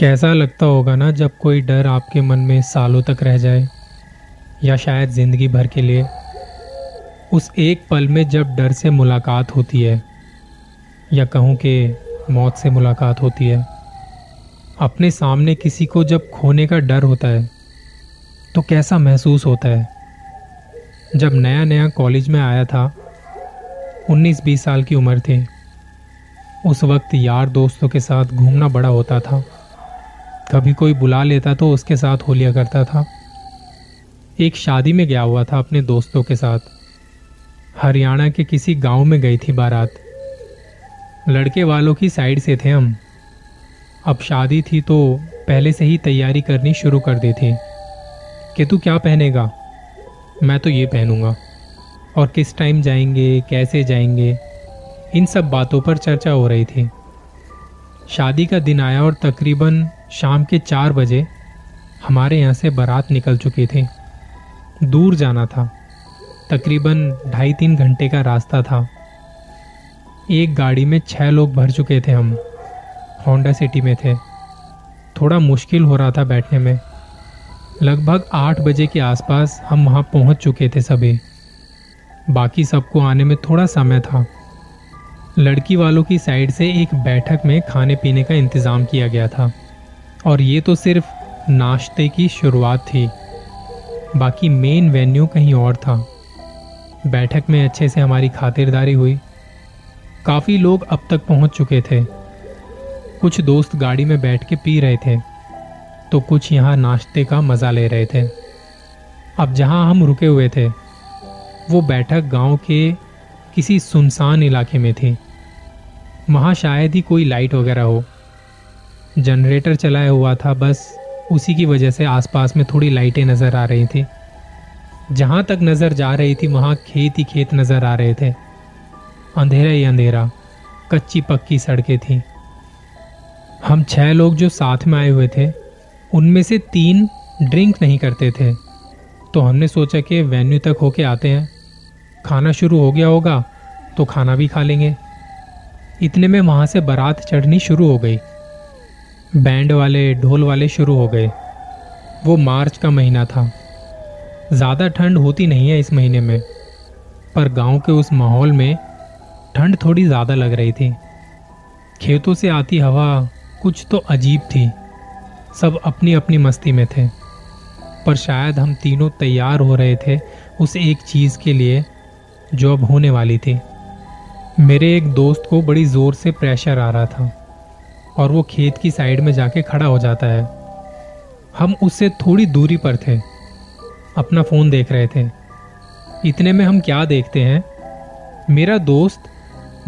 कैसा लगता होगा ना जब कोई डर आपके मन में सालों तक रह जाए? या शायद ज़िंदगी भर के लिए? उस एक पल में जब डर से मुलाकात होती है, या कहूँ कि मौत से मुलाकात होती है, अपने सामने किसी को जब खोने का डर होता है तो कैसा महसूस होता है? जब नया नया कॉलेज में आया था 19-20 साल की उम्र थी, उस वक्त यार दोस्तों के साथ घूमना बड़ा होता था। कभी कोई बुला लेता तो उसके साथ हो लिया करता था। एक शादी में गया हुआ था अपने दोस्तों के साथ। हरियाणा के किसी गाँव में गई थी बारात। लड़के वालों की साइड से थे हम। अब शादी थी तो पहले से ही तैयारी करनी शुरू कर दी थी। कि तू क्या पहनेगा? मैं तो ये पहनूँगा। और किस टाइम जाएँगे, कैसे जाएँगे? इन सब बातों पर चर्चा हो रही थी। शादी का दिन आया और तकरीबन शाम के चार बजे हमारे यहाँ से बारात निकल चुकी थी। दूर जाना था। तकरीबन ढाई तीन घंटे का रास्ता था। एक गाड़ी में छः लोग भर चुके थे हम। होंडा सिटी में थे। थोड़ा मुश्किल हो रहा था बैठने में। लगभग आठ बजे के आसपास हम वहाँ पहुँच चुके थे सभी। बाकी सबको आने में थोड़ा समय था। लड़की वालों की साइड से एक बैठक में खाने पीने का इंतज़ाम किया गया था। और ये तो सिर्फ़ नाश्ते की शुरुआत थी। बाकी मेन वेन्यू कहीं और था। बैठक में अच्छे से हमारी खातिरदारी हुई। काफ़ी लोग अब तक पहुँच चुके थे। कुछ दोस्त गाड़ी में बैठ के पी रहे थे तो कुछ यहाँ नाश्ते का मज़ा ले रहे थे। अब जहाँ हम रुके हुए थे, वो बैठक गाँव के किसी सुनसान इलाके में थी। वहाँ शायद ही कोई लाइट वगैरह हो। जनरेटर चलाया हुआ था, बस उसी की वजह से आसपास में थोड़ी लाइटें नज़र आ रही थी। जहाँ तक नज़र जा रही थी, वहाँ खेत ही खेत नज़र आ रहे थे। अंधेरा ही अंधेरा, कच्ची पक्की सड़कें थी। हम छह लोग जो साथ में आए हुए थे, उनमें से तीन ड्रिंक नहीं करते थे। तो हमने सोचा कि वेन्यू तक होके आते हैं। खाना शुरू हो गया होगा तो खाना भी खा लेंगे। इतने में वहाँ से बारात चढ़नी शुरू हो गई। बैंड वाले, ढोल वाले शुरू हो गए। वो मार्च का महीना था। ज़्यादा ठंड होती नहीं है इस महीने में, पर गाँव के उस माहौल में ठंड थोड़ी ज़्यादा लग रही थी। खेतों से आती हवा कुछ तो अजीब थी। सब अपनी अपनी मस्ती में थे। पर शायद हम तीनों तैयार हो रहे थे उस एक चीज़ के लिए जो अब होने वाली थी। मेरे एक दोस्त को बड़ी ज़ोर से प्रेशर आ रहा था। और वो खेत की साइड में जाके खड़ा हो जाता है। हम उससे थोड़ी दूरी पर थे। अपना फ़ोन देख रहे थे। इतने में हम क्या देखते हैं? मेरा दोस्त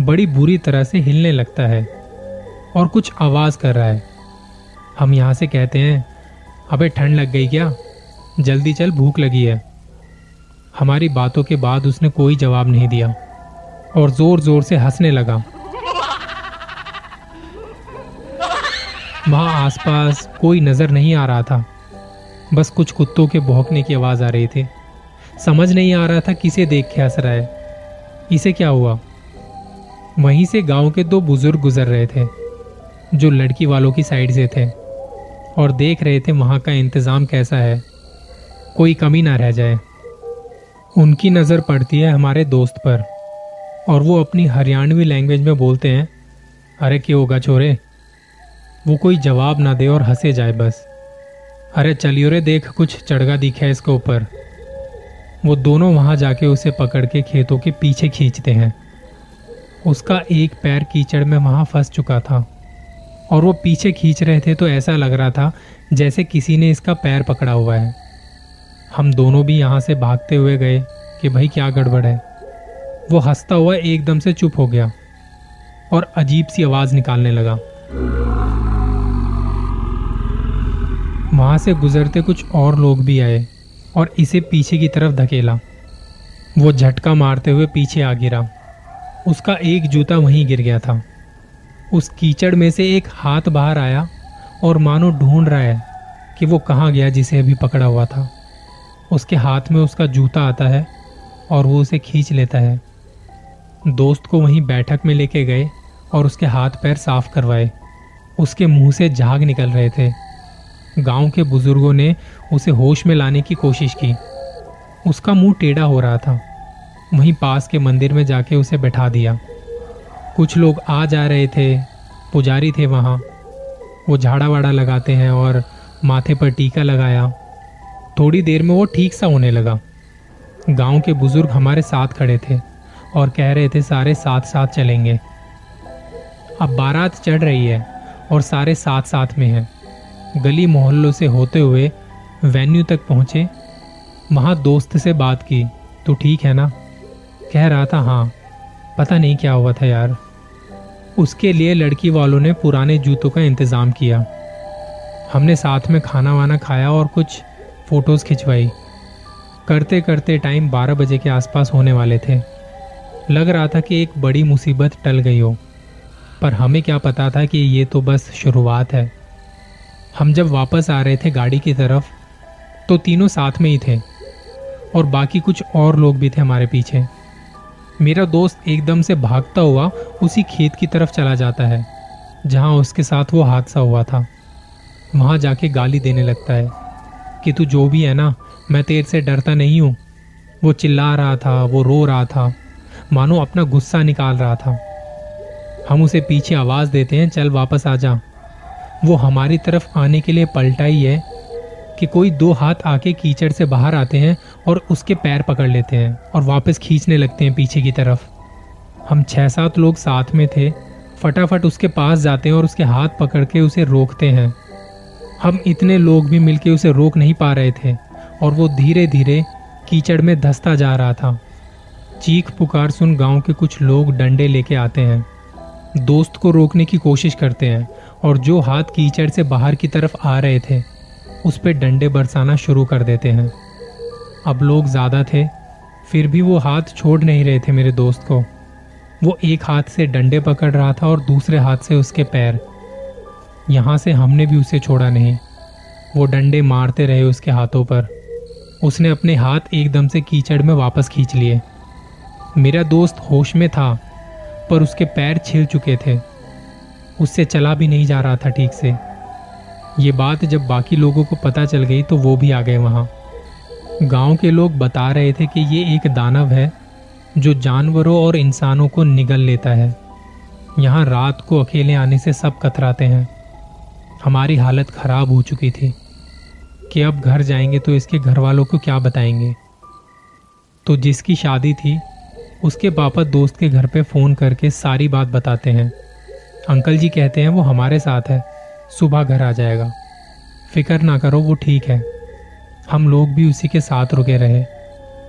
बड़ी बुरी तरह से हिलने लगता है और कुछ आवाज़ कर रहा है। हम यहाँ से कहते हैं, अबे ठंड लग गई क्या? जल्दी चल, भूख लगी है। हमारी बातों के बाद उसने कोई जवाब नहीं दिया और ज़ोर ज़ोर से हंसने लगा। वहाँ आसपास कोई नज़र नहीं आ रहा था। बस कुछ कुत्तों के भौंकने की आवाज़ आ रही थी। समझ नहीं आ रहा था किसे देख के हंस रहा है। इसे क्या हुआ? वहीं से गाँव के दो बुज़ुर्ग गुजर रहे थे, जो लड़की वालों की साइड से थे और देख रहे थे वहाँ का इंतज़ाम कैसा है। कोई कमी ना रह जाए। उनकी नज़र पड़ती है हमारे दोस्त पर, और वो अपनी हरियाणवी लैंग्वेज में बोलते हैं, अरे, क्यों होगा छोरे? वो कोई जवाब ना दे और हंसे जाए बस। अरे चलियो रे देख, कुछ चढ़गा दिखा इसके ऊपर। वो दोनों वहाँ जाके उसे पकड़ के खेतों के पीछे खींचते हैं। उसका एक पैर कीचड़ में वहाँ फंस चुका था। और वो पीछे खींच रहे थे तो ऐसा लग रहा था जैसे किसी ने इसका पैर पकड़ा हुआ है। हम दोनों भी यहाँ से भागते हुए गए कि भाई क्या गड़बड़ है। वो हंसता हुआ एकदम से चुप हो गया और अजीब सी आवाज़ निकालने लगा। वहाँ से गुजरते कुछ और लोग भी आए और इसे पीछे की तरफ़ धकेला। वो झटका मारते हुए पीछे आ गिरा। उसका एक जूता वहीं गिर गया था। उस कीचड़ में से एक हाथ बाहर आया और मानो ढूंढ रहा है कि वो कहाँ गया जिसे अभी पकड़ा हुआ था। उसके हाथ में उसका जूता आता है और वो उसे खींच लेता है। दोस्त को वहीं बैठक में लेके गए और उसके हाथ पैर साफ़ करवाए। उसके मुँह से झाग निकल रहे थे। गाँव के बुज़ुर्गों ने उसे होश में लाने की कोशिश की। उसका मुँह टेढ़ा हो रहा था। वहीं पास के मंदिर में जाके उसे बैठा दिया। कुछ लोग आ जा रहे थे, पुजारी थे वहाँ। वो झाड़ा वाड़ा लगाते हैं और माथे पर टीका लगाया। थोड़ी देर में वो ठीक सा होने लगा। गाँव के बुज़ुर्ग हमारे साथ खड़े थे और कह रहे थे, सारे साथ साथ चलेंगे। अब बारात चढ़ रही है और सारे साथ साथ में हैं। गली मोहल्लों से होते हुए वेन्यू तक पहुँचे। वहाँ दोस्त से बात की तो ठीक है ना? कह रहा था हाँ। पता नहीं क्या हुआ था यार। उसके लिए लड़की वालों ने पुराने जूतों का इंतज़ाम किया। हमने साथ में खाना वाना खाया और कुछ फ़ोटोज़ खिंचवाई। करते करते टाइम 12 बजे के आसपास होने वाले थे। लग रहा था कि एक बड़ी मुसीबत टल गई हो। पर हमें क्या पता था कि ये तो बस शुरुआत है। हम जब वापस आ रहे थे गाड़ी की तरफ़ तो तीनों साथ में ही थे, और बाकी कुछ और लोग भी थे हमारे पीछे। मेरा दोस्त एकदम से भागता हुआ उसी खेत की तरफ़ चला जाता है, जहाँ उसके साथ वो हादसा हुआ था। वहाँ जाके गाली देने लगता है कि, तू जो भी है ना, मैं तेरे से डरता नहीं हूँ। वो चिल्ला रहा था, वो रो रहा था। मानो अपना गुस्सा निकाल रहा था। हम उसे पीछे आवाज़ देते हैं, चल वापस आ जा। वो हमारी तरफ़ आने के लिए पलटा ही है कि कोई दो हाथ आके कीचड़ से बाहर आते हैं और उसके पैर पकड़ लेते हैं और वापस खींचने लगते हैं पीछे की तरफ़। हम छः सात लोग साथ में थे, फटाफट उसके पास जाते हैं और उसके हाथ पकड़ के उसे रोकते हैं। हम इतने लोग भी मिलके उसे रोक नहीं पा रहे थे और वो धीरे धीरे कीचड़ में धसता जा रहा था। चीख पुकार सुन गाँव के कुछ लोग डंडे लेके आते हैं। दोस्त को रोकने की कोशिश करते हैं और जो हाथ कीचड़ से बाहर की तरफ़ आ रहे थे, उस पर डंडे बरसाना शुरू कर देते हैं। अब लोग ज़्यादा थे, फिर भी वो हाथ छोड़ नहीं रहे थे मेरे दोस्त को। वो एक हाथ से डंडे पकड़ रहा था और दूसरे हाथ से उसके पैर। यहाँ से हमने भी उसे छोड़ा नहीं। वो डंडे मारते रहे उसके हाथों पर। उसने अपने हाथ एकदम से कीचड़ में वापस खींच लिए। मेरा दोस्त होश में था पर उसके पैर छिल चुके थे। उससे चला भी नहीं जा रहा था ठीक से। ये बात जब बाकी लोगों को पता चल गई तो वो भी आ गए वहाँ। गाँव के लोग बता रहे थे कि ये एक दानव है, जो जानवरों और इंसानों को निगल लेता है। यहाँ रात को अकेले आने से सब कतराते हैं। हमारी हालत खराब हो चुकी थी। कि अब घर जाएँगे तो इसके घर वालों को क्या बताएँगे? तो जिसकी शादी थी उसके पापा दोस्त के घर पे फ़ोन करके सारी बात बताते हैं। अंकल जी कहते हैं, वो हमारे साथ है, सुबह घर आ जाएगा। फ़िक्र ना करो, वो ठीक है। हम लोग भी उसी के साथ रुके रहे।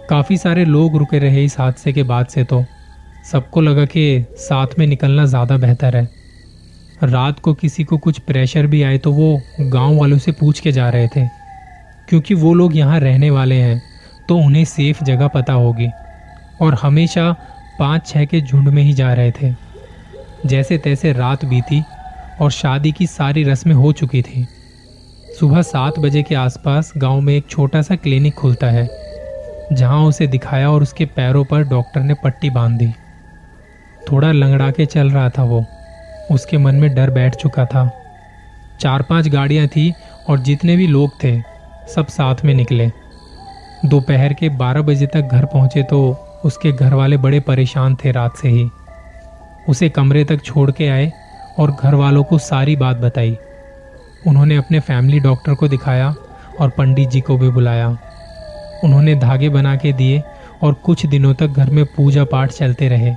काफ़ी सारे लोग रुके रहे इस हादसे के बाद से तो। सबको लगा कि साथ में निकलना ज़्यादा बेहतर है। रात को किसी को कुछ प्रेशर भी आए तो वो गाँव वालों से पूछ के जा रहे थे। क्योंकि वो लोग यहाँ रहने वाले हैं तो उन्हें सेफ़ जगह पता होगी। और हमेशा पाँच छः के झुंड में ही जा रहे थे। जैसे तैसे रात बीती और शादी की सारी रस्में हो चुकी थी। सुबह सात बजे के आसपास गाँव में एक छोटा सा क्लिनिक खुलता है, जहाँ उसे दिखाया और उसके पैरों पर डॉक्टर ने पट्टी बाँध दी। थोड़ा लंगड़ा के चल रहा था वो। उसके मन में डर बैठ चुका था। चार पाँच गाड़ियाँ थी और जितने भी लोग थे, सब साथ में निकले। दोपहर के बारह बजे तक घर पहुँचे तो उसके घर वाले बड़े परेशान थे रात से ही। उसे कमरे तक छोड़ के आए और घर वालों को सारी बात बताई। उन्होंने अपने फैमिली डॉक्टर को दिखाया और पंडित जी को भी बुलाया। उन्होंने धागे बना के दिए और कुछ दिनों तक घर में पूजा पाठ चलते रहे।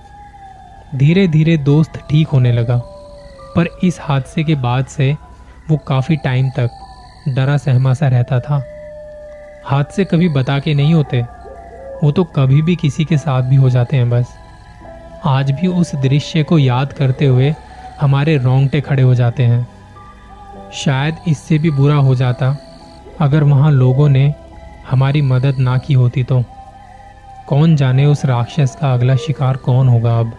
धीरे धीरे दोस्त ठीक होने लगा, पर इस हादसे के बाद से वो काफ़ी टाइम तक डरा सहमा सा रहता था। हादसे कभी बता के नहीं होते। वो तो कभी भी किसी के साथ भी हो जाते हैं बस। आज भी उस दृश्य को याद करते हुए हमारे रोंगटे खड़े हो जाते हैं। शायद इससे भी बुरा हो जाता, अगर वहाँ लोगों ने हमारी मदद ना की होती तो। कौन जाने उस राक्षस का अगला शिकार कौन होगा अब?